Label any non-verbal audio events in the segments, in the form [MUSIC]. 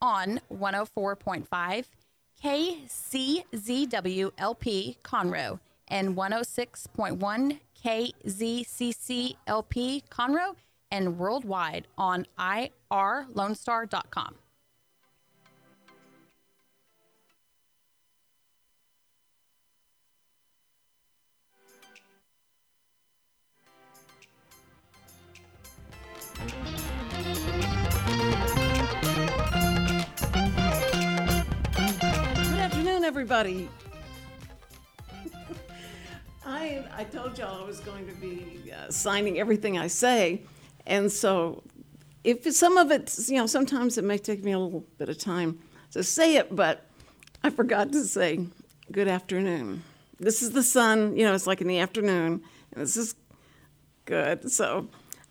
on 104.5 KCZWLP Conroe and 106.1 KZCCLP Conroe and worldwide on irlonestar.com. everybody. [LAUGHS] I I told y'all I was going to be uh, signing everything I say, and so if some of it, you know, sometimes it may take me a little bit of time to say it, but I forgot to say good afternoon. This is the sun, you know, it's like in the afternoon, and this is good. So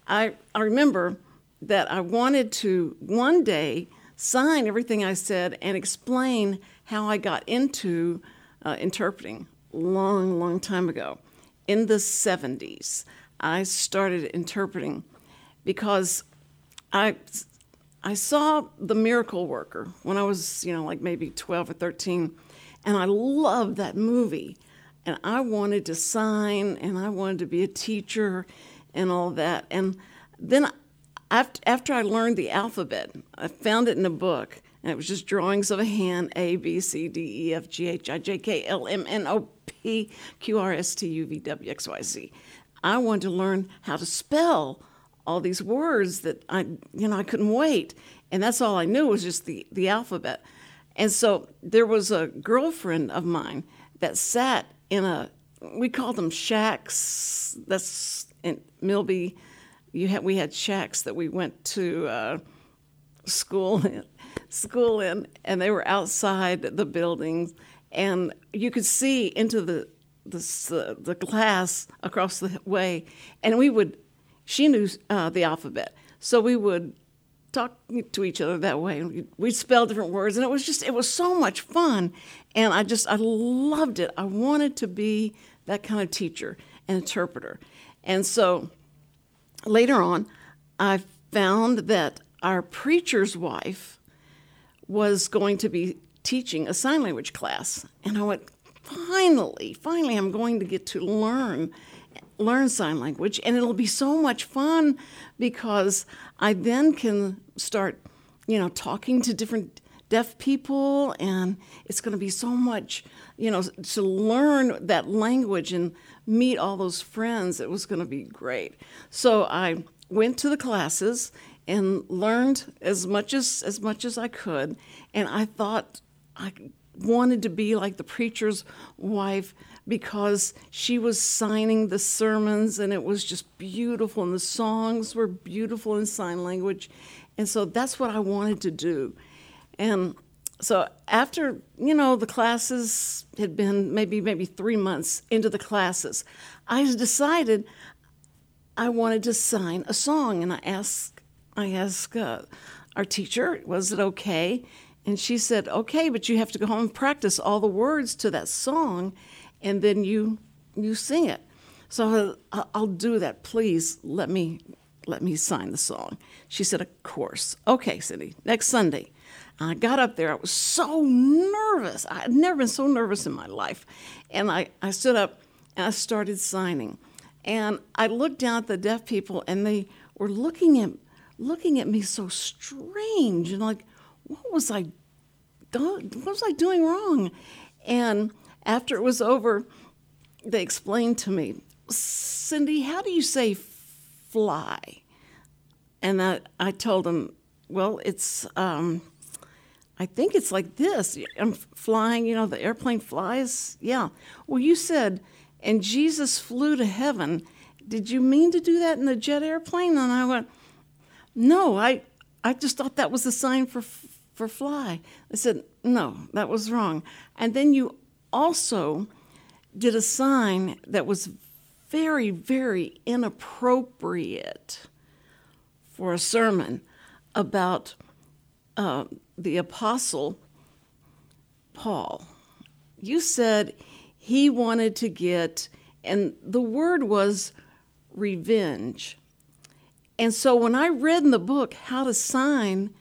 I I remember that I wanted to one day sign everything I said and explain how I got into uh, interpreting long, long time ago. In the 70s, I started interpreting because I I saw The Miracle Worker when I was, you know, like maybe 12 or 13, and I loved that movie. And I wanted to sign and I wanted to be a teacher and all that. And then after, after I learned the alphabet, I found it in a book, and it was just drawings of a hand A, B, C, D, E, F, G, H, I, J, K, L, M, N, O, P, Q, R, S, T, U, V, W, X, Y, Z. I wanted to learn how to spell all these words that I, you know, I couldn't wait. And that's all I knew was just the, the alphabet. And so there was a girlfriend of mine that sat in a, we called them shacks. That's in Milby. You had, we had shacks that we went to uh, school in, school in, and they were outside the buildings, and you could see into the the, the glass across the way, and we would. She knew uh, the alphabet, so we would talk to each other that way. We'd, we'd spell different words, and it was just it was so much fun, and I just I loved it. I wanted to be that kind of teacher and interpreter, and so later on, I found that our preacher's wife was going to be teaching a sign language class. And I went, finally, finally, I'm going to get to learn learn sign language and it'll be so much fun because I then can start, you know, talking to different deaf people and it's going to be so much, you know, to learn that language and meet all those friends. It was going to be great. So I went to the classes and learned as much as as much as I could. And I thought I wanted to be like the preacher's wife because she was signing the sermons and it was just beautiful and the songs were beautiful in sign language. And so that's what I wanted to do. And so after you know the classes had been maybe maybe 3 months into the classes I decided I wanted to sign a song. And I asked I asked uh, our teacher was it okay and she said, "Okay, but you have to go home and practice all the words to that song, and then you you sing it." So I, I'll do that. Please let me let me sign the song. She said, "Of course." Okay, Cindy. Next Sunday, I got up there. I was so nervous. I had never been so nervous in my life, and I I stood up and I started signing, and I looked down at the deaf people, and they were looking at looking at me so strange and like what was I what was I doing wrong? And after it was over, they explained to me, Cindy, how do you say fly? And I, I told them, well, it's, um, I think it's like this. I'm flying, you know, the airplane flies. Yeah. Well, you said, and Jesus flew to heaven. Did you mean to do that in the jet airplane? And I went, no, I, I just thought that was a sign for for fly. I said, no, that was wrong. And then you also did a sign that was very, very inappropriate for a sermon about uh, the apostle Paul. You said he wanted to get, and the word was revenge. And so when I read in the book how to sign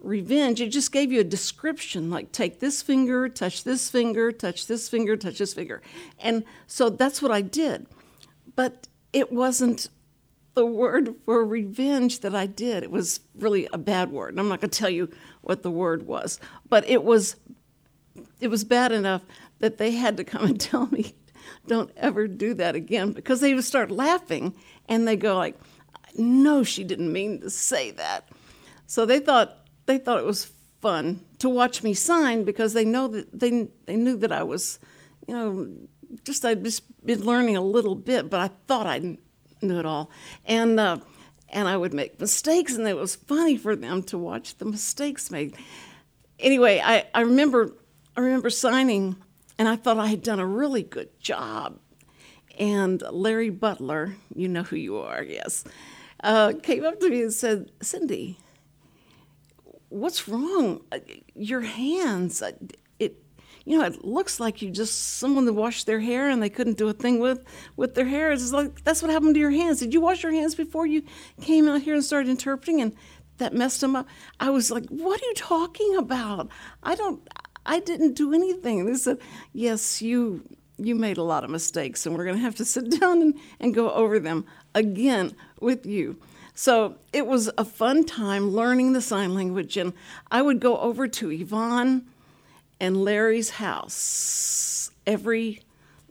revenge, it just gave you a description like take this finger, touch this finger, touch this finger, touch this finger. And so that's what I did. But it wasn't the word for revenge that I did. It was really a bad word. And I'm not going to tell you what the word was, but it was it was bad enough that they had to come [LAUGHS] and tell me don't ever do that again because they would start laughing and they go like no she didn't mean to say that. So they thought they thought it was fun to watch me sign because they know that they they knew that I was you know just I'd just been learning a little bit but I thought I knew it all. And uh, and I would make mistakes and it was funny for them to watch the mistakes made. Anyway I, I remember I remember signing and I thought I had done a really good job. And Larry Butler, you know who you are, yes, uh, came up to me and said, Cindy, what's wrong? Your hands, uh, it, you know, it looks like you just someone that washed their hair and they couldn't do a thing with with their hair. It's like that's what happened to your hands. Did you wash your hands before you came out here and started interpreting and that messed them up? I was like, what are you talking about? I don't. I didn't do anything. They said, yes, you you made a lot of mistakes, and we're going to have to sit [LAUGHS] down and, and go over them again with you. So it was a fun time learning the sign language, and I would go over to Yvonne and Larry's house every,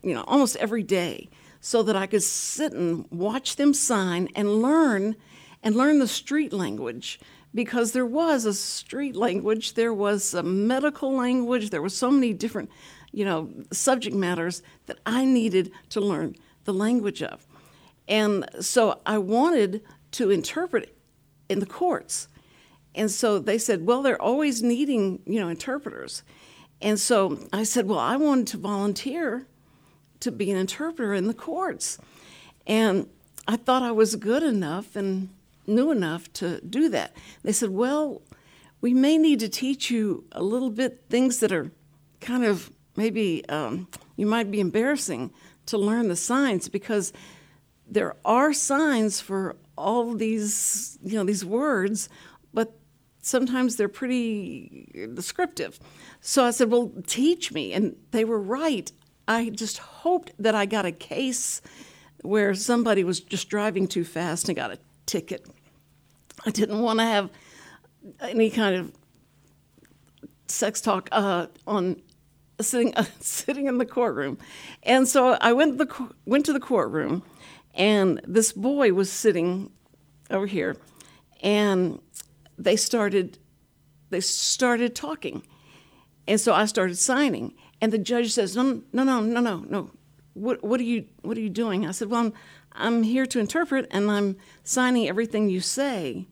you know, almost every day, so that I could sit and watch them sign and learn and learn the street language because there was a street language, there was a medical language, there were so many different, you know, subject matters that I needed to learn the language of. And so I wanted to interpret in the courts. And so they said, well, they're always needing, you know, interpreters. And so I said, well, I wanted to volunteer to be an interpreter in the courts. And I thought I was good enough and knew enough to do that. They said, Well, we may need to teach you a little bit things that are kind of maybe um, you might be embarrassing to learn the signs because there are signs for all these you know these words but sometimes they're pretty descriptive. So i said well teach me. And they were right. I just hoped that i got a case where somebody was just driving too fast and got a ticket. I didn't want to have any kind of sex talk uh, on sitting uh, [LAUGHS] sitting in the courtroom, and so I went the went to the courtroom, and this boy was sitting over here, and they started they started talking, and so I started signing, and the judge says, no, no, no, no, no, no. What, what are you what are you doing? I said, well, I'm, I'm here to interpret and I'm signing everything you say.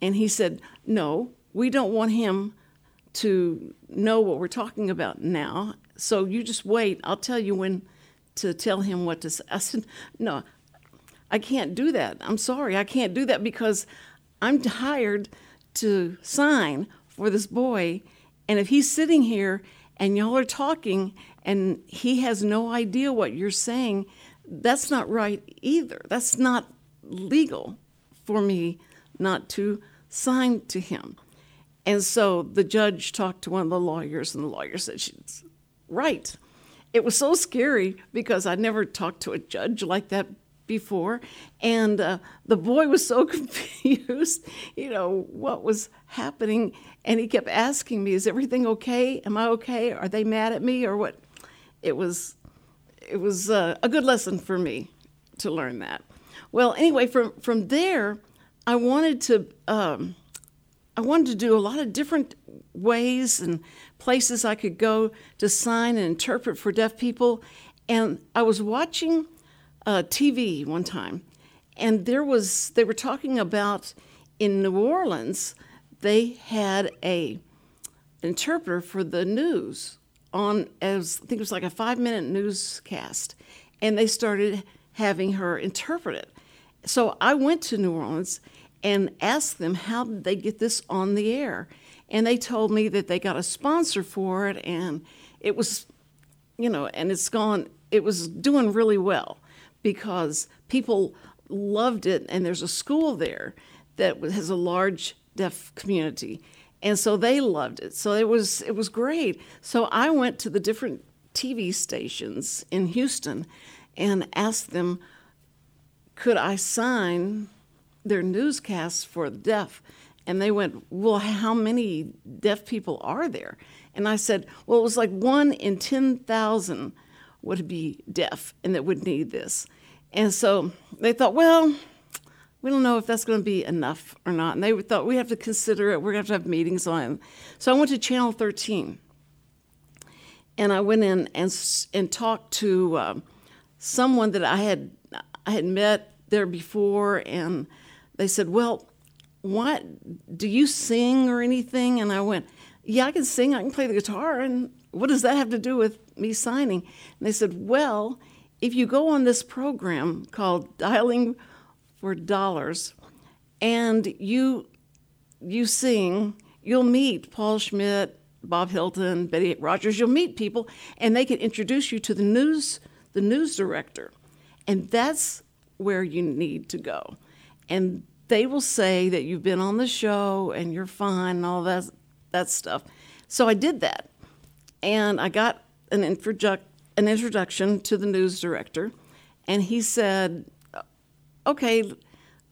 And he said, No, we don't want him to know what we're talking about now. So you just wait. I'll tell you when to tell him what to say. I said, No, I can't do that. I'm sorry. I can't do that because I'm hired to sign for this boy. And if he's sitting here and y'all are talking and he has no idea what you're saying, that's not right either. That's not legal for me not to sign to him. And so the judge talked to one of the lawyers, and the lawyer said she's right. It was so scary because I'd never talked to a judge like that before. And uh, the boy was so [LAUGHS] confused, you know, what was happening. And he kept asking me, Is everything okay? Am I okay? Are they mad at me or what? It was, it was uh, a good lesson for me to learn that. Well, anyway, from, from there, I wanted to um, I wanted to do a lot of different ways and places I could go to sign and interpret for deaf people. And I was watching uh, TV one time, and there was they were talking about in New Orleans they had a interpreter for the news on as I think it was like a five minute newscast, and they started having her interpret it. So I went to New Orleans and asked them how did they get this on the air, and they told me that they got a sponsor for it, and it was, you know, and it's gone. It was doing really well because people loved it, and there's a school there that has a large deaf community, and so they loved it. So it was it was great. So I went to the different TV stations in Houston and asked them, could I sign their newscasts for the deaf? And they went, well, how many deaf people are there? And I said, well, it was like one in 10,000 would be deaf and that would need this. And so they thought, well, we don't know if that's going to be enough or not. And they thought we have to consider it. We're going to have to have meetings on it. So I went to Channel 13, and I went in and and talked to uh, someone that I had I had met there before, and they said, "Well, what do you sing or anything?" And I went, "Yeah, I can sing. I can play the guitar. And what does that have to do with me signing?" And they said, "Well." If you go on this program called Dialing for dollars, and you you sing, you'll meet Paul Schmidt, Bob Hilton, Betty Rogers. You'll meet people, and they can introduce you to the news the news director, and that's where you need to go. And they will say that you've been on the show and you're fine and all that that stuff. So I did that, and I got an introduction an introduction to the news director, and he said, okay,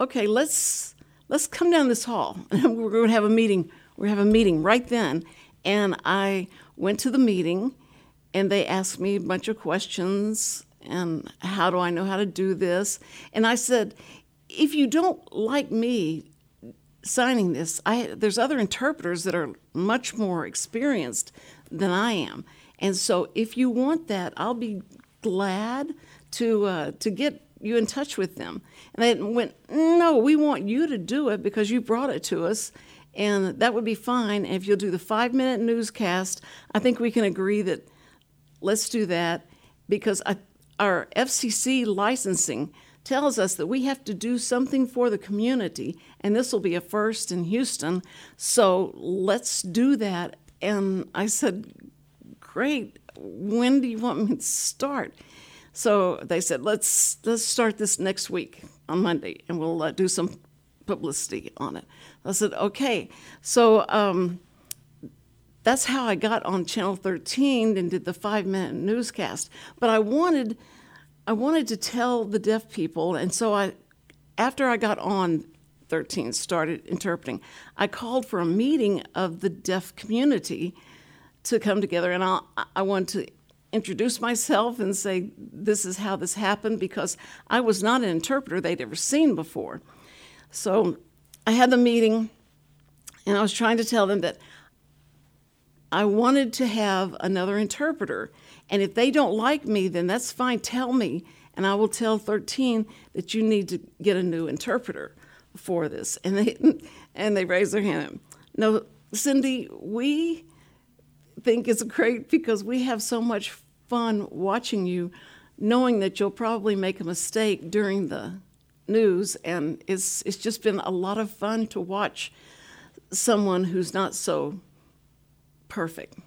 okay, let's let's come down this hall. [LAUGHS] We're going to have a meeting. We're going to have a meeting right then. And I went to the meeting, and they asked me a bunch of questions. And how do I know how to do this? And I said, if you don't like me signing this, I, there's other interpreters that are much more experienced than I am. And so if you want that, I'll be glad to uh, to get you in touch with them. And they went, no, we want you to do it because you brought it to us. And that would be fine. If you'll do the five minute newscast, I think we can agree that let's do that because I, our FCC licensing tells us that we have to do something for the community. And this will be a first in Houston. So let's do that. And I said, great. When do you want me to start? So they said, let's let's start this next week on Monday, and we'll uh, do some publicity on it. I said, okay. So um, that's how I got on Channel 13 and did the five minute newscast. But I wanted I wanted to tell the deaf people, and so I after I got on 13 started interpreting, I called for a meeting of the deaf community to come together, and I I want to introduce myself and say, This is how this happened, because I was not an interpreter they'd ever seen before. So I had the meeting, and I was trying to tell them that I wanted to have another interpreter. And if they don't like me, then that's fine. Tell me, and I will tell 13 that you need to get a new interpreter for this. And they [LAUGHS] and they raise their hand. No, Cindy, we think it's great because we have so much fun watching you, knowing that you'll probably make a mistake during the news, and it's it's just been a lot of fun to watch someone who's not so perfect.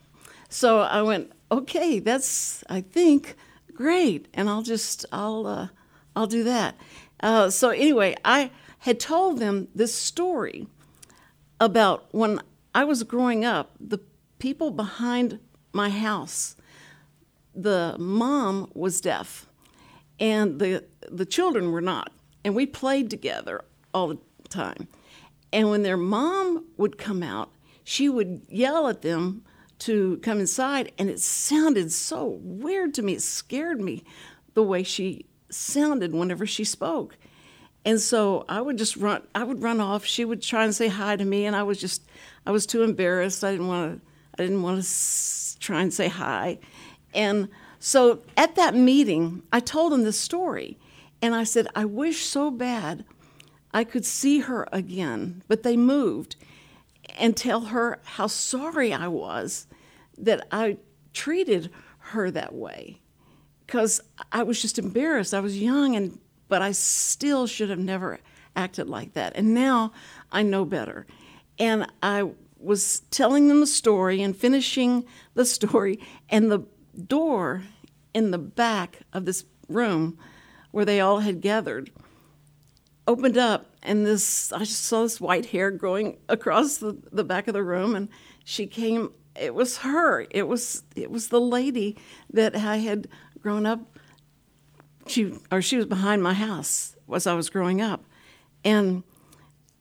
So I went, okay, that's I think great, and I'll just I'll uh, I'll do that. Uh, so anyway, I had told them this story about when I was growing up, the people behind my house the mom was deaf and the the children were not. And we played together all the time. And when their mom would come out she would yell at them to come inside and it sounded so weird to me. It scared me the way she sounded whenever she spoke and so i would just run i would run off she would try and say hi to me and i was just i was too embarrassed i didn't want to i didn't want to try and say hi and so at that meeting, I told them this story. And I said, I wish so bad I could see her again. But they moved. and tell her how sorry I was that I treated her that way because I was just embarrassed. I was young and but I still should have never acted like that. And now I know better. And I was telling them the story and finishing the story and the door in the back of this room where they all had gathered opened up and this I just saw this white hair growing across the, the back of the room and she came it was her it was it was the lady that I had grown up she or she was behind my house as I was growing up and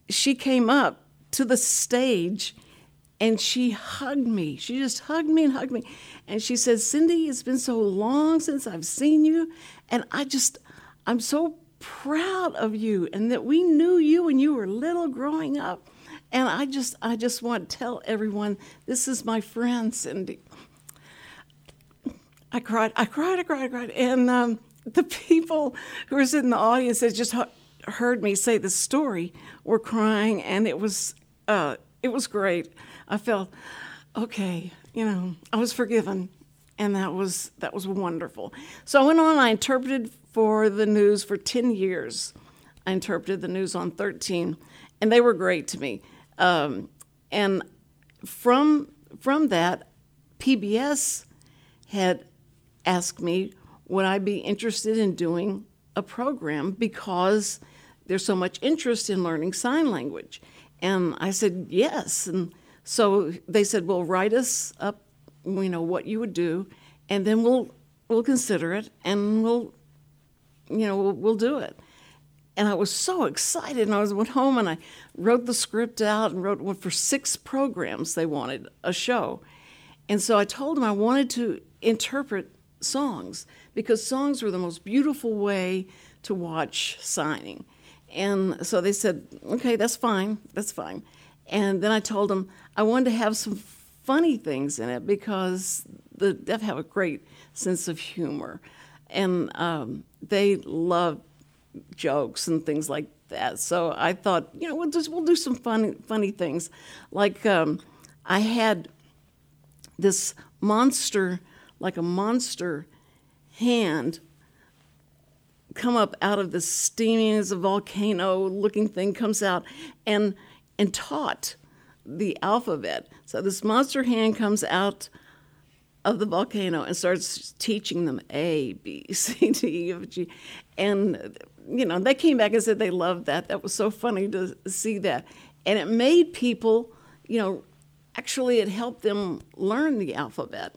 she came up to the stage and she hugged me. She just hugged me and hugged me. And she said, Cindy, it's been so long since I've seen you. And I just, I'm so proud of you and that we knew you when you were little growing up. And I just, I just want to tell everyone, this is my friend, Cindy. I cried, I cried, I cried, I cried. And um, the people who were sitting in the audience that just heard me say the story were crying, and it was, uh, it was great. I felt, okay, you know, I was forgiven, and that was that was wonderful. So I went on. I interpreted for the news for ten years. I interpreted the news on thirteen, and they were great to me. Um, and from from that, PBS had asked me would I be interested in doing a program because there's so much interest in learning sign language. And I said yes, and so they said, "Well, write us up, you know, what you would do, and then we'll we'll consider it, and we'll, you know, we'll, we'll do it." And I was so excited, and I was went home and I wrote the script out and wrote one for six programs they wanted a show, and so I told them I wanted to interpret songs because songs were the most beautiful way to watch signing. And so they said, okay, that's fine, that's fine. And then I told them I wanted to have some funny things in it because the deaf have a great sense of humor, and um, they love jokes and things like that. So I thought, you know, we'll just we'll do some funny funny things, like um, I had this monster, like a monster hand come up out of the steaming as a volcano looking thing comes out and and taught the alphabet. So this monster hand comes out of the volcano and starts teaching them A, B, C, [LAUGHS] D, E, F, G. And, you know, they came back and said they loved that. That was so funny to see that. And it made people, you know, actually it helped them learn the alphabet.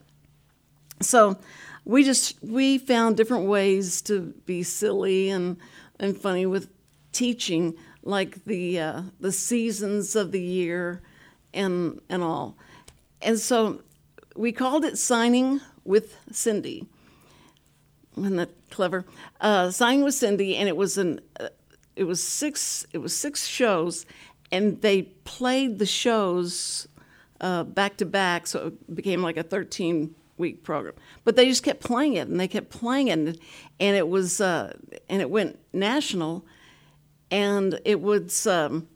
So we just, we found different ways to be silly and, and funny with teaching like the uh, the seasons of the year and and all. And so we called it signing with Cindy. Isn't that clever? Uh, signing with Cindy, and it was an uh, it was six it was six shows, and they played the shows uh, back to back, so it became like a thirteen week program. But they just kept playing it, and they kept playing it, and, and it was uh, and it went national and it was um,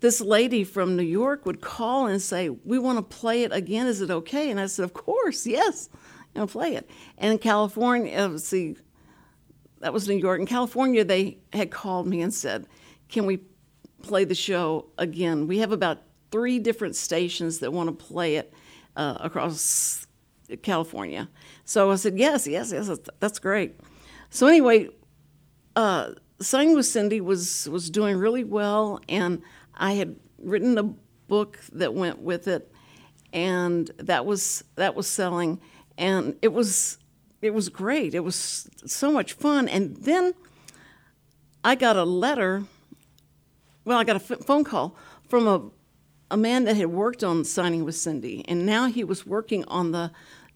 this lady from New York would call and say, "We want to play it again. Is it okay?" And I said, "Of course, yes, I'll play it." And in California, uh, see, that was New York. In California, they had called me and said, "Can we play the show again?" We have about three different stations that want to play it uh, across California. So I said, "Yes, yes, yes, that's great." So anyway. Uh, Signing with Cindy was was doing really well, and I had written a book that went with it, and that was that was selling, and it was it was great. It was so much fun, and then I got a letter. Well, I got a phone call from a a man that had worked on signing with Cindy, and now he was working on the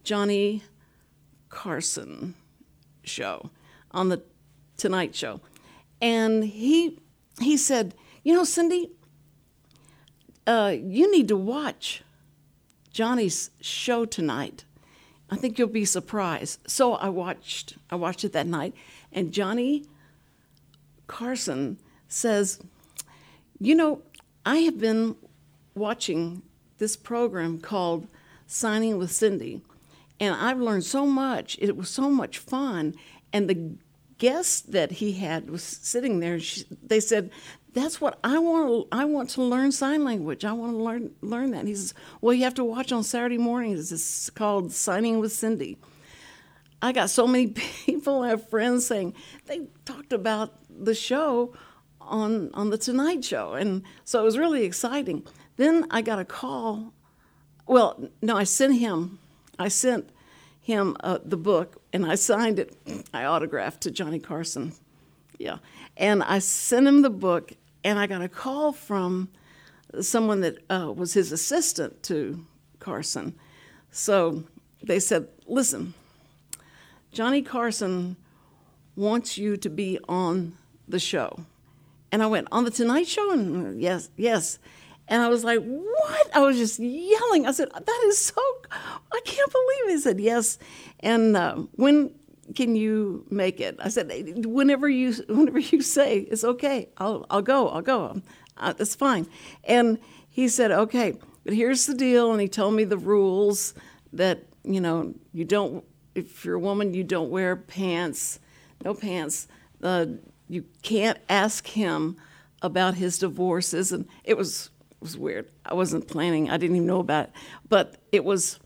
Johnny Carson show, on the Tonight Show and he he said, "You know, Cindy, uh, you need to watch Johnny's show tonight. I think you'll be surprised." So I watched. I watched it that night, and Johnny Carson says, "You know, I have been watching this program called Signing with Cindy, and I've learned so much. It was so much fun, and the guest that he had was sitting there. She, they said, "That's what I want. I want to learn sign language. I want to learn learn that." And he says, "Well, you have to watch on Saturday mornings. It's called Signing with Cindy." I got so many [LAUGHS] people, I have friends saying they talked about the show on on the Tonight Show, and so it was really exciting. Then I got a call. Well, no, I sent him. I sent him uh, the book, and I signed it. I autographed to Johnny Carson. Yeah, and I sent him the book, and I got a call from someone that uh, was his assistant to Carson. So they said, "Listen." Johnny Carson wants you to be on the show. And I went, On the Tonight Show? And yes, yes. And I was like, What? I was just yelling. I said, That is so, I can't believe it. He said, Yes. And uh, when can you make it? I said, Whenever you, whenever you say it's okay, I'll, I'll go, I'll go. Uh, that's fine. And he said, Okay, but here's the deal. And he told me the rules that, you know, you don't if you're a woman, you don't wear pants, no pants. Uh, you can't ask him about his divorces, and it was was weird. I wasn't planning. I didn't even know about it, but it was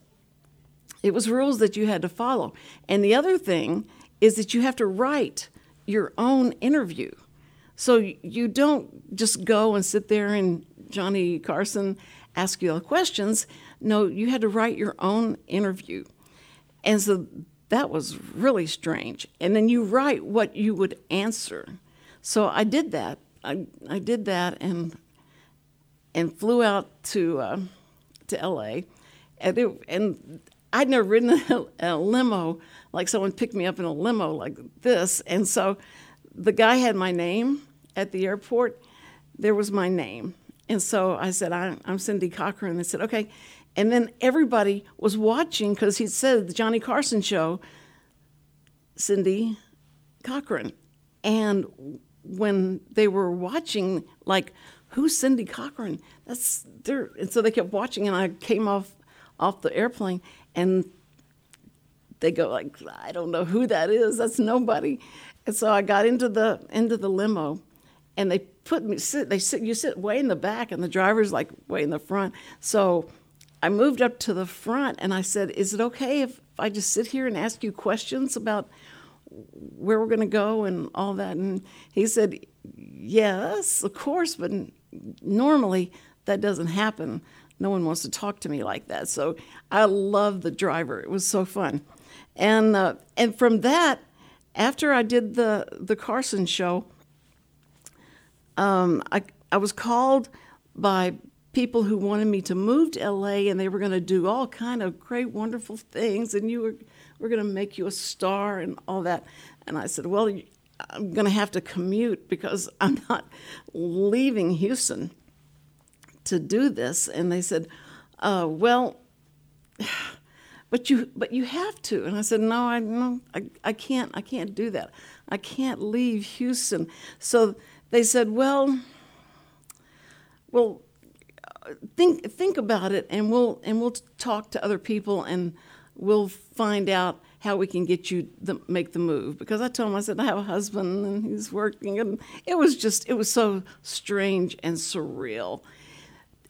it was rules that you had to follow. And the other thing is that you have to write your own interview. So you don't just go and sit there and Johnny Carson ask you all the questions. No, you had to write your own interview. And so that was really strange. And then you write what you would answer. So I did that. I, I did that and and flew out to uh, to L.A. And, it, and I'd never ridden [LAUGHS] a, a limo like someone picked me up in a limo like this. And so the guy had my name at the airport. There was my name. And so I said, I'm Cindy Cochran. They said, okay. And then everybody was watching because he said the Johnny Carson show, Cindy Cochran. And when they were watching, like, who's Cindy Cochran? That's there. And so they kept watching, and I came off off the airplane, and they go like, I don't know who that is. That's nobody. And so I got into the into the limo, and they put me sit. They sit. You sit way in the back, and the driver's like way in the front. So I moved up to the front and I said, Is it okay if I just sit here and ask you questions about where we're going to go and all that? And he said, Yes, of course, but normally that doesn't happen. No one wants to talk to me like that. So I love the driver. It was so fun. And, uh, and from that, after I did the, the Carson show, um, I, I was called by people who wanted me to move to LA and they were going to do all kind of great wonderful things and you were we're going to make you a star and all that and I said well I'm going to have to commute because [LAUGHS] I'm not leaving Houston to do this. And they said uh, well [SIGHS] but you but you have to. And I said no I no I, I can't I can't do that. I can't leave Houston. So they said well well think think about it, and we'll and we'll talk to other people, and we'll find out how we can get you the, make the move. Because I told him I said I have a husband and he's working, and it was just it was so strange and surreal.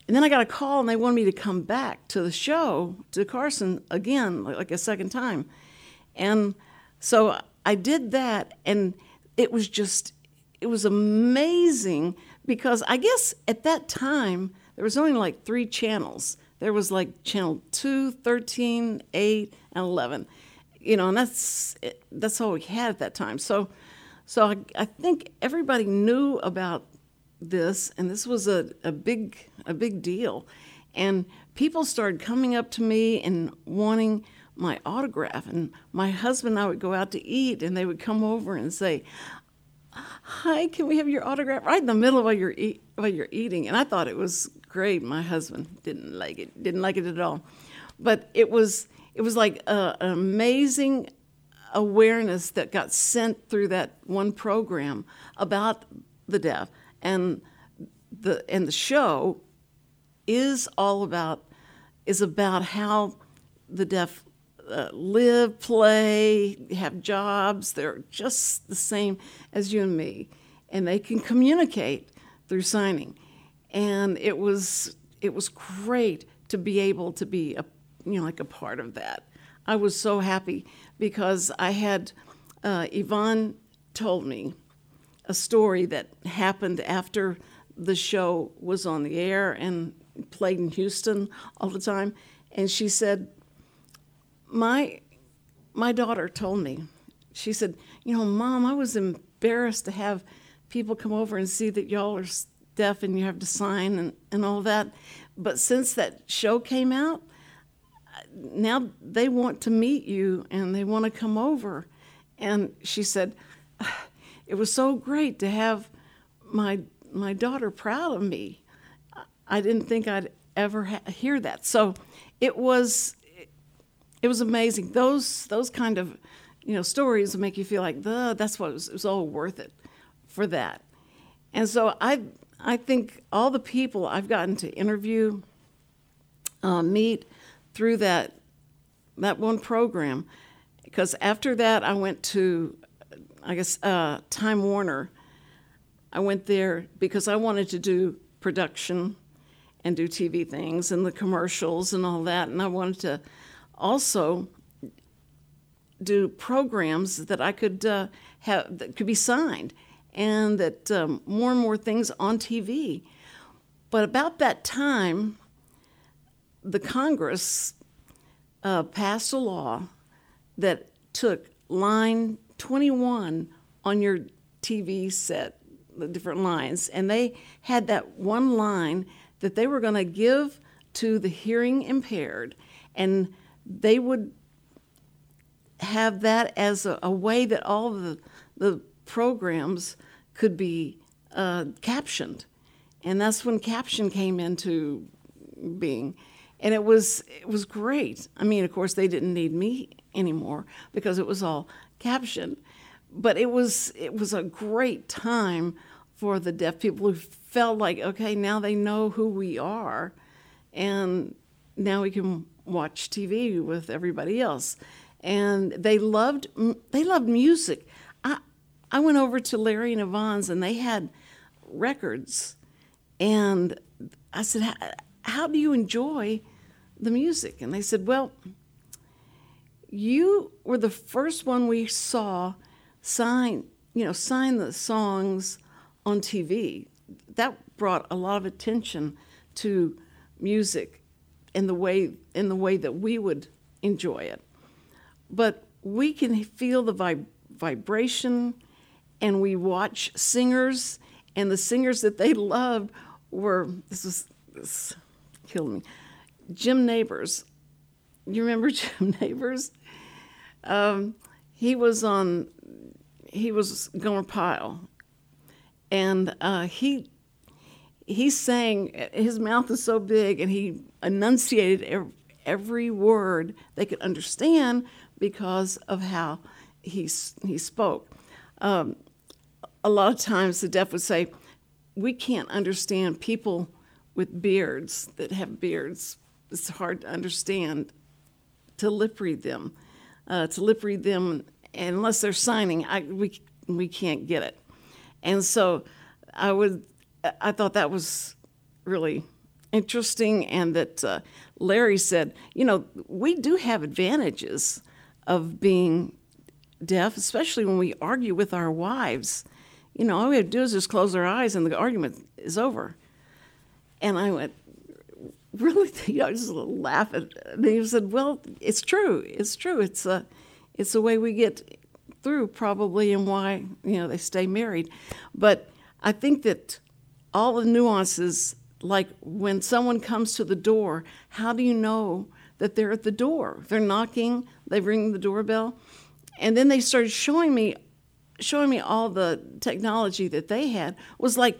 And then I got a call, and they wanted me to come back to the show to Carson again, like, like a second time, and so I did that, and it was just it was amazing because I guess at that time there was only like three channels. There was like channel 2, 13, 8, and 11. You know, and that's that's all we had at that time. So so I, I think everybody knew about this and this was a, a big a big deal. And people started coming up to me and wanting my autograph and my husband and I would go out to eat and they would come over and say, "Hi, can we have your autograph?" Right in the middle of while you're eat, while you're eating, and I thought it was great. My husband didn't like it, didn't like it at all. But it was it was like a, an amazing awareness that got sent through that one program about the deaf and the and the show is all about is about how the deaf uh, live, play, have jobs. They're just the same as you and me, and they can communicate through signing. And it was it was great to be able to be a you know like a part of that. I was so happy because I had uh, Yvonne told me a story that happened after the show was on the air and played in Houston all the time, and she said, "My my daughter told me." She said, "You know, Mom, I was embarrassed to have people come over and see that y'all are deaf and you have to sign and, and all that. But since that show came out, now they want to meet you and they want to come over." And she said, "It was so great to have my my daughter proud of me. I didn't think I'd ever ha- hear that. So it was it was amazing. Those those kind of you know stories make you feel like that's what it was, it was all worth it for that. And so I I think all the people I've gotten to interview, uh, meet through that that one program, because after that I went to I guess uh, Time Warner I went there because I wanted to do production and do TV things and the commercials and all that. And I wanted to also do programs that I could uh, have that could be signed and that um, more and more things on TV. But about that time, the Congress uh, passed a law that took line 21 on your TV set the different lines, and they had that one line that they were going to give to the hearing impaired, and they would have that as a, a way that all the the programs could be uh, captioned, and that's when caption came into being, and it was it was great. I mean, of course, they didn't need me anymore because it was all captioned. But it was it was a great time for the deaf people who felt like okay now they know who we are. And now we can watch TV with everybody else. And they loved they loved music. I I went over to Larry and Yvonne's and they had records. And I said how do you enjoy the music and they said well you were the first one we saw sign, you know, sign the songs on TV. That brought a lot of attention to music in the way in the way that we would enjoy it. But we can feel the vib- vibration, and we watch singers, and the singers that they loved were this was this killed me. Jim Nabors. You remember [LAUGHS] Jim Nabors? Um, he was on he was Gomer Pyle, and uh, he he sang. His mouth is so big, and he enunciated every, every word they could understand because of how he he spoke. Um, a lot of times, the deaf would say, "We can't understand people with beards that have beards. It's hard to understand to lip read them." Uh, to lip read them unless they're signing, I, we, we can't get it. And so I would, I thought that was really interesting, and that uh, Larry said, you know, we do have advantages of being deaf, especially when we argue with our wives. You know, all we have to do is just close our eyes, and the argument is over. And I went, really? [LAUGHS] You know, just laugh at. And he said, well, it's true. It's true. It's a. It's the way we get through probably and why you know they stay married but i think that all the nuances like when someone comes to the door how do you know that they're at the door they're knocking they ring the doorbell and then they started showing me showing me all the technology that they had was like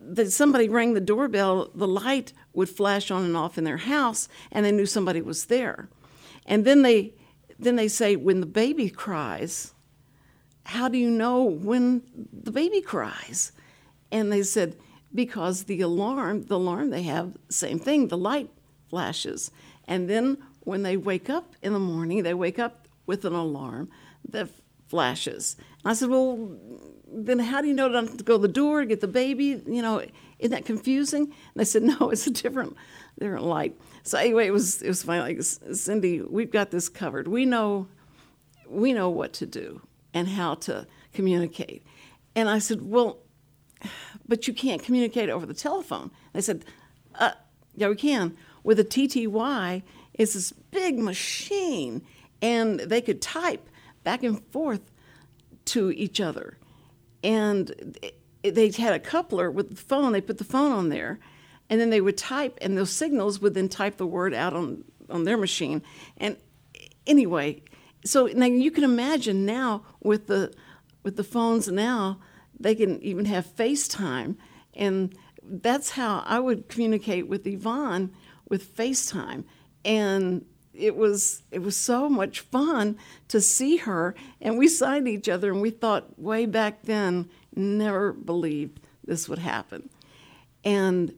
that somebody rang the doorbell the light would flash on and off in their house and they knew somebody was there and then they then they say, when the baby cries, how do you know when the baby cries? And they said, because the alarm, the alarm they have, same thing, the light flashes. And then when they wake up in the morning, they wake up with an alarm that flashes. And I said, Well, then how do you know not to go to the door, get the baby? You know, isn't that confusing? And they said, [LAUGHS] No, it's a different, different light. So anyway, it was it was funny. Like Cindy, we've got this covered. We know, we know what to do and how to communicate. And I said, Well, but you can't communicate over the telephone. They said, uh, Yeah, we can. With a TTY, it's this big machine, and they could type back and forth to each other. And they had a coupler with the phone. They put the phone on there, and then they would type, and those signals would then type the word out on, on their machine. And anyway, so now you can imagine now with the with the phones now they can even have FaceTime, and that's how I would communicate with Yvonne with FaceTime, and it was it was so much fun to see her, and we signed each other, and we thought way back then never believed this would happen, and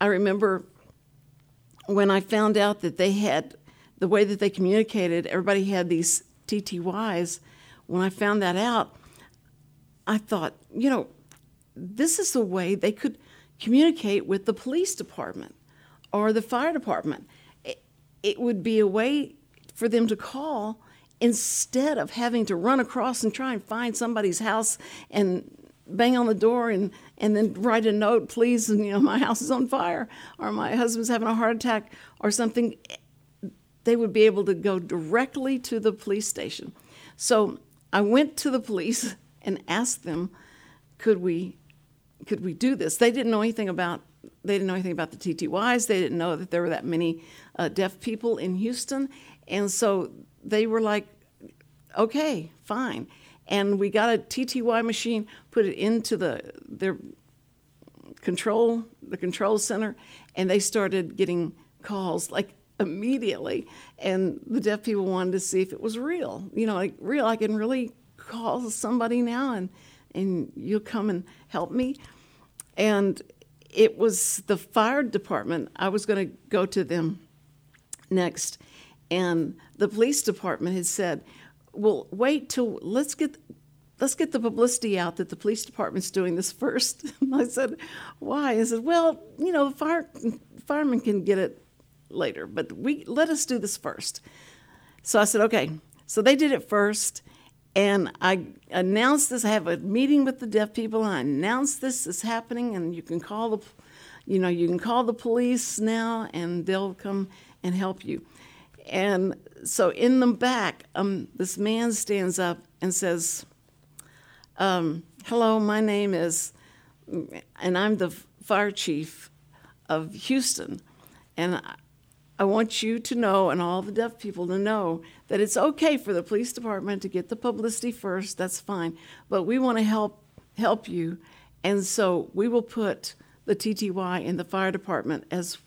I remember when I found out that they had the way that they communicated, everybody had these TTYs. When I found that out, I thought, you know, this is the way they could communicate with the police department or the fire department. It, it would be a way for them to call instead of having to run across and try and find somebody's house and bang on the door and, and then write a note, please, and you know, my house is on fire or my husband's having a heart attack or something. They would be able to go directly to the police station. So I went to the police and asked them, could we, could we do this? They didn't know anything about they didn't know anything about the TTYs. They didn't know that there were that many uh, deaf people in Houston, and so they were like, "Okay, fine." And we got a TTY machine, put it into the their control the control center, and they started getting calls like immediately. And the deaf people wanted to see if it was real. You know, like real. I can really call somebody now and and you'll come and help me and it was the fire department i was going to go to them next and the police department had said well wait till let's get let's get the publicity out that the police department's doing this first [LAUGHS] i said why i said well you know fire firemen can get it later but we let us do this first so i said okay so they did it first and I announced this. I have a meeting with the deaf people, and I announced this is happening, and you can call the, you know, you can call the police now, and they'll come and help you. And so in the back, um, this man stands up and says, um, "Hello, my name is, and I'm the fire chief of Houston, and I want you to know, and all the deaf people to know, that it's okay for the police department to get the publicity first. That's fine, but we want to help help you, and so we will put the TTY in the fire department as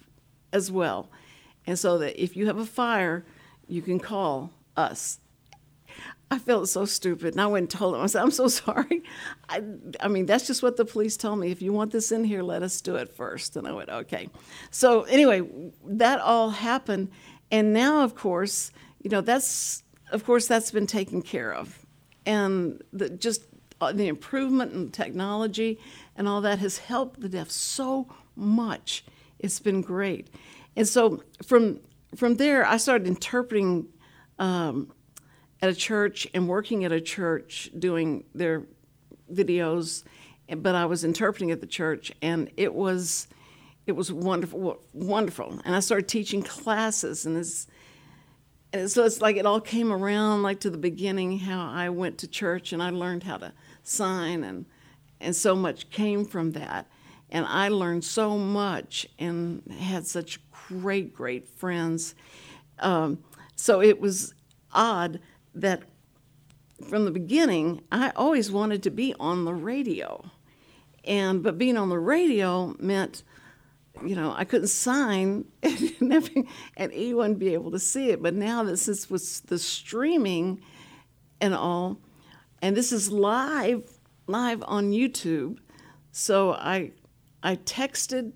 as well, and so that if you have a fire, you can call us I felt so stupid. And I went and told them, I said, I'm so [LAUGHS] sorry. I, I mean, that's just what the police told me. If you want this in here, let us do it first. And I went, okay. So, anyway, that all happened. And now, of course, you know, that's, of course, that's been taken care of. And the, just uh, the improvement in technology and all that has helped the deaf so much. It's been great. And so from, from there, I started interpreting. Um, at a church and working at a church doing their videos, but I was interpreting at the church, and it was it was wonderful, wonderful. And I started teaching classes, and and so it's like it all came around, like to the beginning, how I went to church and I learned how to sign, and and so much came from that, and I learned so much and had such great, great friends. Um, so it was odd that from the beginning, I always wanted to be on the radio. And but being on the radio meant, you know, I couldn't sign [LAUGHS] and and anyone be able to see it. But now that since was the streaming and all, and this is live live on YouTube, so I I texted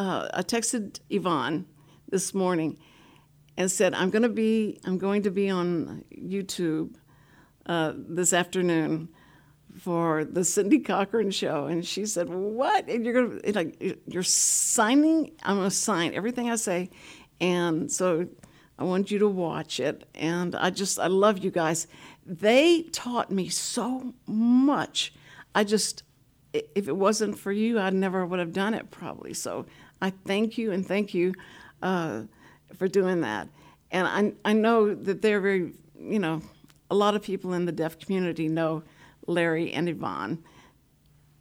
uh, I texted Yvonne this morning and said I'm going to be I'm going to be on YouTube uh, this afternoon for the Cindy Cochran show, and she said, "What? And you're going to like you're signing? I'm going to sign everything I say." And so I want you to watch it. And I just, I love you guys. They taught me so much. I just, if it wasn't for you, I never would have done it probably. So I thank you and thank you uh, for doing that. And I, I know that they're very, you know, a lot of people in the deaf community know Larry and Yvonne.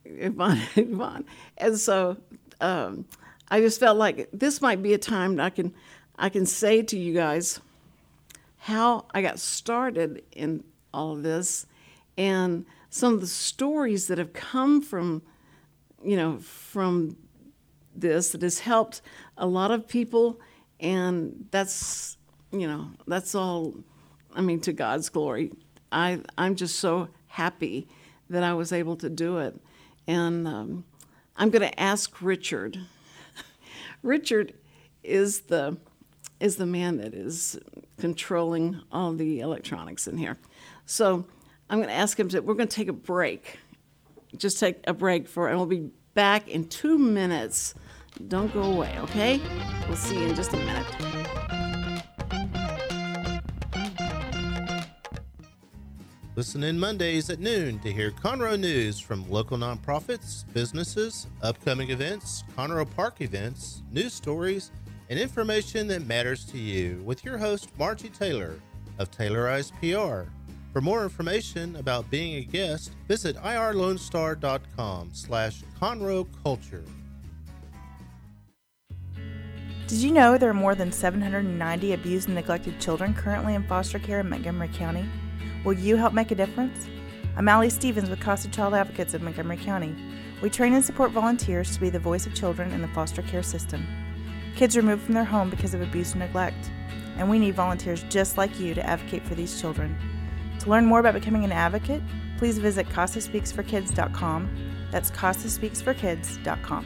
Yvonne, [LAUGHS] Yvonne. And so um, I just felt like this might be a time that I can I can say to you guys how I got started in all of this and some of the stories that have come from you know from this that has helped a lot of people and that's you know that's all I mean to God's glory. I I'm just so happy that I was able to do it and um, I'm going to ask Richard [LAUGHS] Richard is the is the man that is controlling all the electronics in here. So I'm going to ask him to. We're going to take a break. Just take a break for, and we'll be back in two minutes. Don't go away, okay? We'll see you in just a minute. Listen in Mondays at noon to hear Conroe news from local nonprofits, businesses, upcoming events, Conroe Park events, news stories, and information that matters to you with your host, Margie Taylor of Taylorized PR. For more information about being a guest, visit irlonestar.com slash Conroe Culture. Did you know there are more than 790 abused and neglected children currently in foster care in Montgomery County? Will you help make a difference? I'm Allie Stevens with Casa Child Advocates of Montgomery County. We train and support volunteers to be the voice of children in the foster care system. Kids removed from their home because of abuse and neglect, and we need volunteers just like you to advocate for these children. To learn more about becoming an advocate, please visit CasaSpeaksForKids.com. That's CasaSpeaksForKids.com.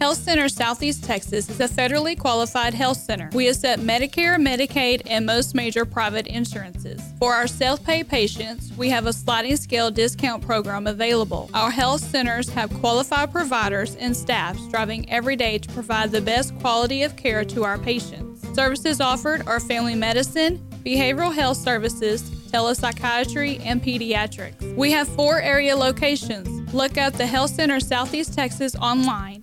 Health Center Southeast Texas is a federally qualified health center. We accept Medicare, Medicaid, and most major private insurances. For our self pay patients, we have a sliding scale discount program available. Our health centers have qualified providers and staff striving every day to provide the best quality of care to our patients. Services offered are family medicine, behavioral health services, telepsychiatry, and pediatrics. We have four area locations. Look up the Health Center Southeast Texas online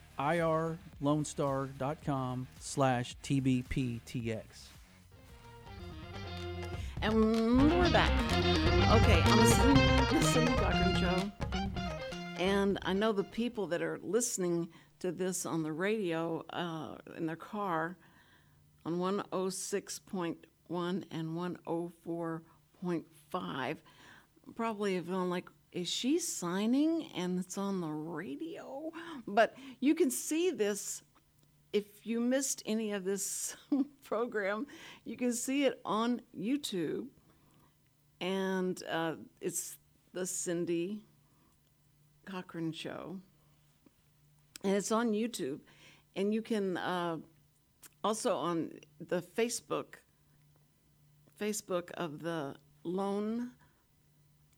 irlonestar.com slash tbptx. And we're back. Okay, I'm listening Cindy Cochran Show. And I know the people that are listening to this on the radio uh, in their car on 106.1 and 104.5 probably have been like, is she signing and it's on the radio? But you can see this if you missed any of this [LAUGHS] program, you can see it on YouTube. And uh, it's the Cindy Cochran Show. And it's on YouTube. And you can uh, also on the Facebook, Facebook of the Lone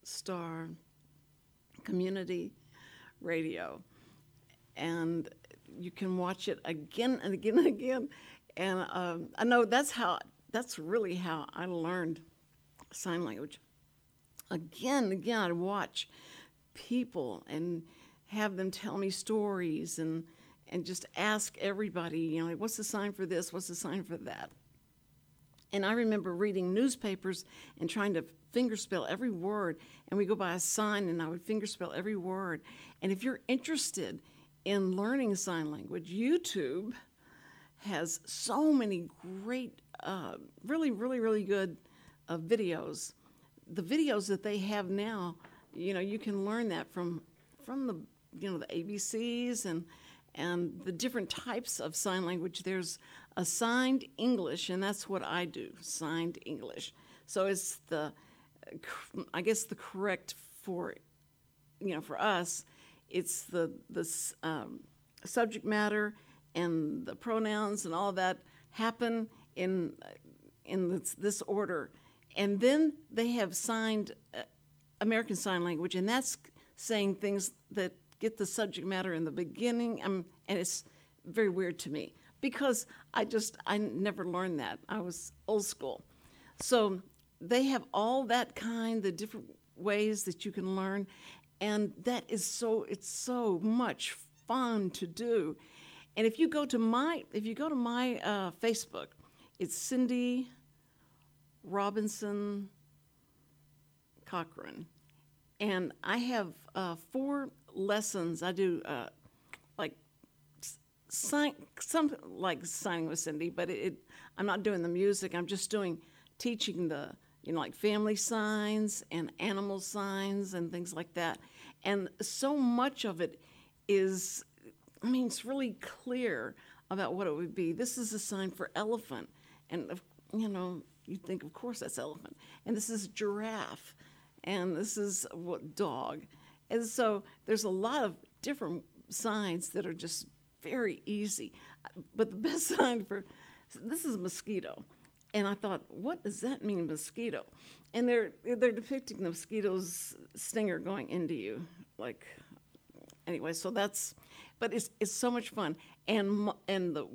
Star Community Radio. and you can watch it again and again and again. And um, I know that's how that's really how I learned sign language. Again and again, I'd watch people and have them tell me stories and and just ask everybody, you know, like, what's the sign for this? What's the sign for that? And I remember reading newspapers and trying to fingerspell every word. And we go by a sign, and I would fingerspell every word. And if you're interested in learning sign language, YouTube has so many great, uh, really, really, really good uh, videos. The videos that they have now, you know, you can learn that from from the you know the ABCs and and the different types of sign language. There's assigned English, and that's what I do, signed English. So it's the, I guess the correct for, you know, for us, it's the the um, subject matter and the pronouns and all that happen in in this, this order, and then they have signed uh, American Sign Language, and that's saying things that get the subject matter in the beginning, um, and it's very weird to me because I just I never learned that. I was old school, so they have all that kind, the different ways that you can learn, and that is so it's so much fun to do. And if you go to my if you go to my uh, Facebook, it's Cindy Robinson Cochran, and I have uh, four lessons. I do uh, sign some like signing with Cindy, but it, it, I'm not doing the music. I'm just doing teaching the you know like family signs and animal signs and things like that. And so much of it is, I mean, it's really clear about what it would be. This is a sign for elephant, and you know you think of course that's elephant, and this is giraffe, and this is what dog and so there's a lot of different signs that are just very easy. But the best [LAUGHS] sign for this is mosquito. And I thought, what does that mean, mosquito? And they're they're depicting the mosquito's stinger going into you, like anyway. So that's, but it's it's so much fun. And and the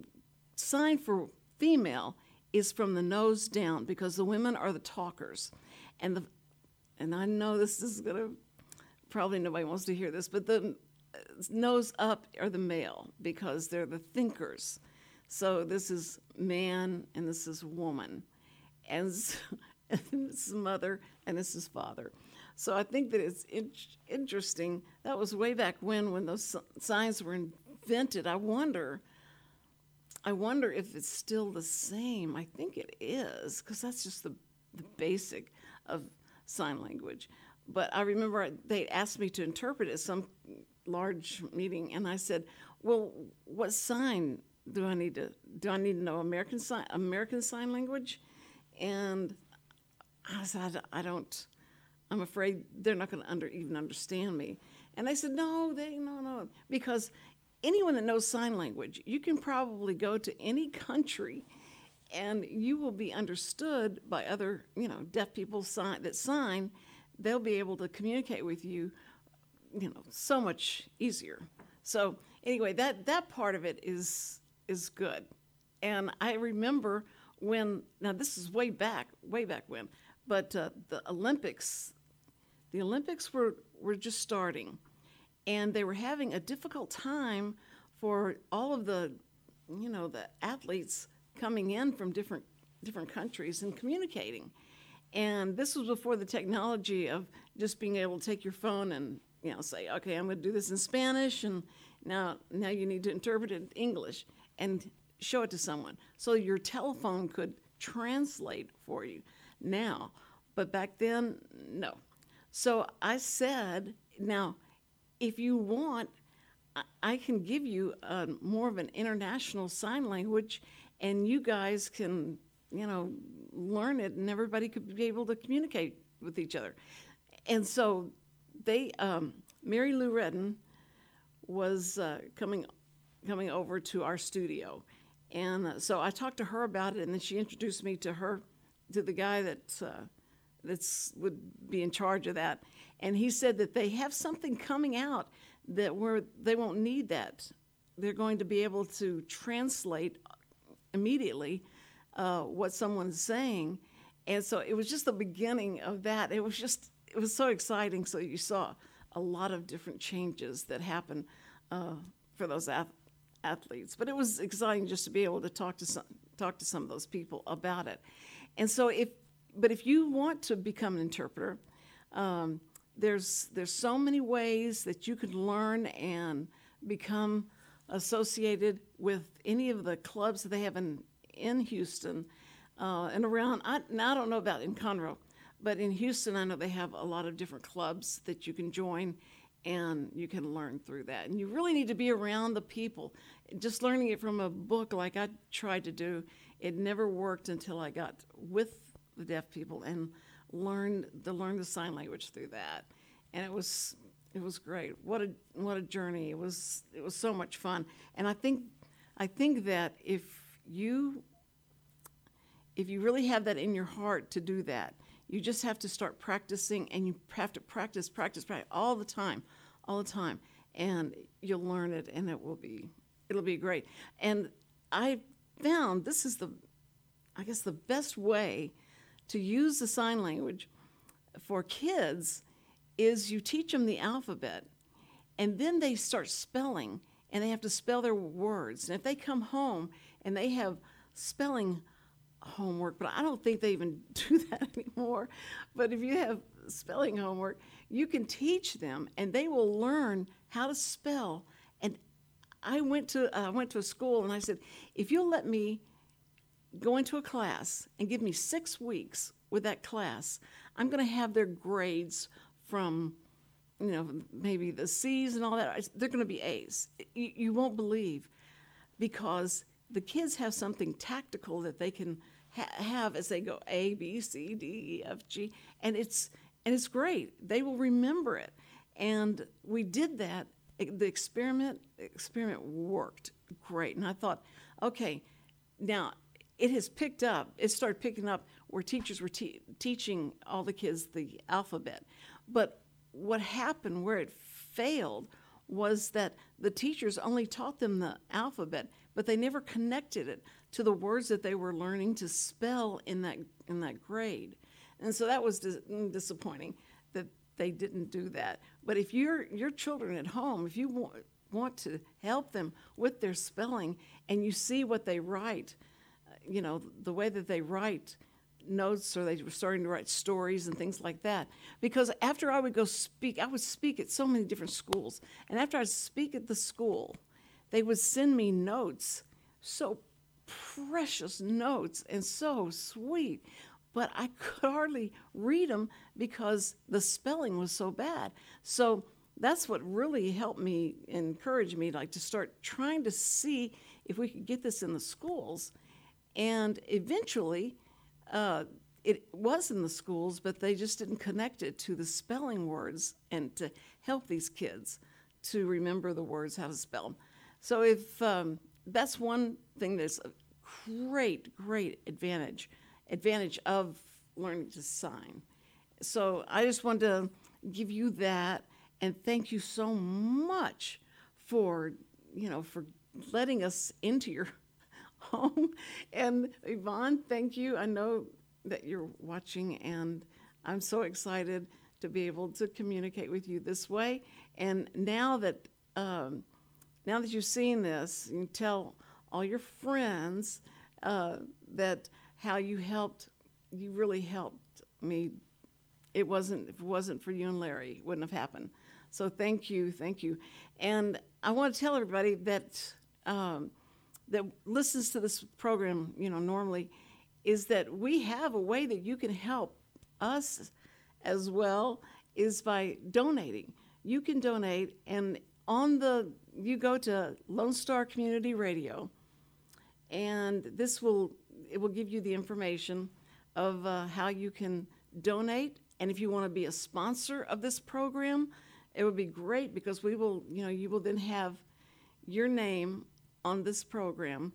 sign for female is from the nose down because the women are the talkers, and the and I know this is gonna probably nobody wants to hear this, but the nose up are the male because they're the thinkers. So this is man and this is woman, and, and [LAUGHS] this is mother and this is father. So I think that it's in- interesting. That was way back when, when those signs were invented. I wonder. I wonder if it's still the same. I think it is because that's just the, the basic of sign language. But I remember uh, they asked me to interpret at some large meeting, and I said, "Well, what sign do I need to do? I need to know American sign American Sign Language?" And I said, "I don't. I'm afraid they're not going to under, even understand me." And they said, "No, they no no because." Anyone that knows sign language, you can probably go to any country and you will be understood by other, you know, deaf people sign, that sign, they'll be able to communicate with you, you know, so much easier. So anyway, that that part of it is is good. And I remember when now this is way back, way back when, but uh, the Olympics, the Olympics were were just starting, and they were having a difficult time for all of the, you know, the athletes coming in from different different countries and communicating. And this was before the technology of just being able to take your phone and you know say, okay, I'm going to do this in Spanish, and now now you need to interpret it in English and show it to someone. So your telephone could translate for you now, but back then, no. So I said, now, if you want, I can give you a, more of an international sign language, and you guys can you know, learn it, and everybody could be able to communicate with each other. And so they, um, Mary Lou Retton was uh, coming coming over to our studio, and uh, so I talked to her about it, and then she introduced me to her to the guy that uh, that's would be in charge of that, and he said that they have something coming out that where they won't need that. They're going to be able to translate immediately uh, what someone's saying. And so it was just the beginning of that. It was just, it was so exciting. So you saw a lot of different changes that happen uh, for those ath- athletes. But it was exciting just to be able to talk to some, talk to some of those people about it. And so if, but if you want to become an interpreter, um, there's there's so many ways that you can learn and become associated with any of the clubs that they have in in Houston uh, and around. I, now I don't know about in Conroe, but in Houston I know they have a lot of different clubs that you can join, and you can learn through that. And you really need to be around the people. Just learning it from a book like I tried to do, it never worked until I got with the deaf people and learned to learn the sign language through that, and it was it was great. What a what a journey! It was it was so much fun, and I think I think that if you if you really have that in your heart to do that, you just have to start practicing, and you have to practice, practice, practice all the time, all the time, and you'll learn it, and it will be it'll be great. And I found this is the I guess the best way to use the sign language for kids is you teach them the alphabet and then they start spelling and they have to spell their words. And if they come home and they have spelling homework, but I don't think they even [LAUGHS] do that anymore. But if you have spelling homework, you can teach them and they will learn how to spell. And I went to I went to a school and I said, if you'll let me go into a class and give me six weeks with that class, I'm going to have their grades from, you know, maybe the C's and all that. They're going to be A's. You, you won't believe because the kids have something tactical that they can ha- have as they go A, B, C, D, E, F, G, and it's and it's great. They will remember it, and we did that. The experiment experiment worked great, and I thought, okay, now it has picked up. It started picking up where teachers were te- teaching all the kids the alphabet. But what happened where it failed was that the teachers only taught them the alphabet, but they never connected it to the words that they were learning to spell in that in that grade. And so that was dis- mm, disappointing that they didn't do that. But if your your children at home, if you want, want to help them with their spelling and you see what they write, uh, you know, the way that they write notes or they were starting to write stories and things like that. Because after I would go speak, I would speak at so many different schools. And after I'd speak at the school, they would send me notes, so precious notes and so sweet. But I could hardly read them because the spelling was so bad. So that's what really helped me, encourage me, like to start trying to see if we could get this in the schools and eventually, uh, it was in the schools, but they just didn't connect it to the spelling words and to help these kids to remember the words, how to spell them. So if um, that's one thing that's a great, great advantage, advantage of learning to sign. So I just wanted to give you that and thank you so much for, you know, for letting us into your [LAUGHS] home. And Yvonne, thank you. I know that you're watching, and I'm so excited to be able to communicate with you this way. And now that um, now that you've seen this, you tell all your friends uh, that how you helped. You really helped me. It wasn't if it wasn't for you and Larry, it wouldn't have happened. So thank you, thank you. And I want to tell everybody that um, that listens to this program, you know, normally, is that we have a way that you can help us as well is by donating. You can donate, and on the you go to Lone Star Community Radio, and this will it will give you the information of uh, how you can donate, and if you want to be a sponsor of this program, it would be great because we will, you know, you will then have your name on this program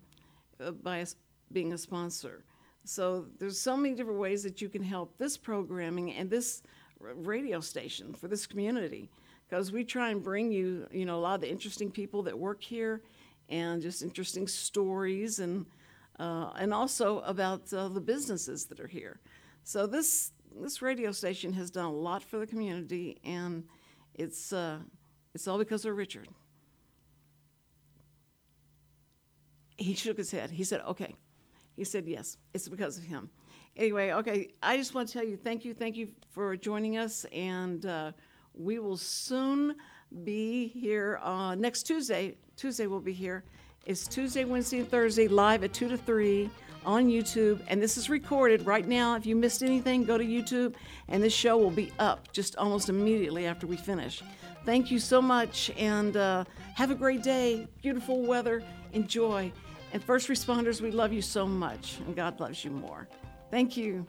uh, by being a sponsor. So there's so many different ways that you can help this programming and this radio station for this community because we try and bring you, you know, a lot of the interesting people that work here and just interesting stories and, uh, and also about uh, the businesses that are here. So this, this radio station has done a lot for the community and it's, uh, it's all because of Richard. He shook his head. He said, okay. He said, yes, it's because of him. Anyway, okay, I just want to tell you thank you, thank you for joining us, and uh, we will soon be here uh, next Tuesday. Tuesday we'll be here. It's Tuesday, Wednesday, and Thursday live at 2 to 3 on YouTube, and this is recorded right now. If you missed anything, go to YouTube, and this show will be up just almost immediately after we finish. Thank you so much, and uh, have a great day. Beautiful weather. Enjoy. And first responders, we love you so much, and God loves you more. Thank you.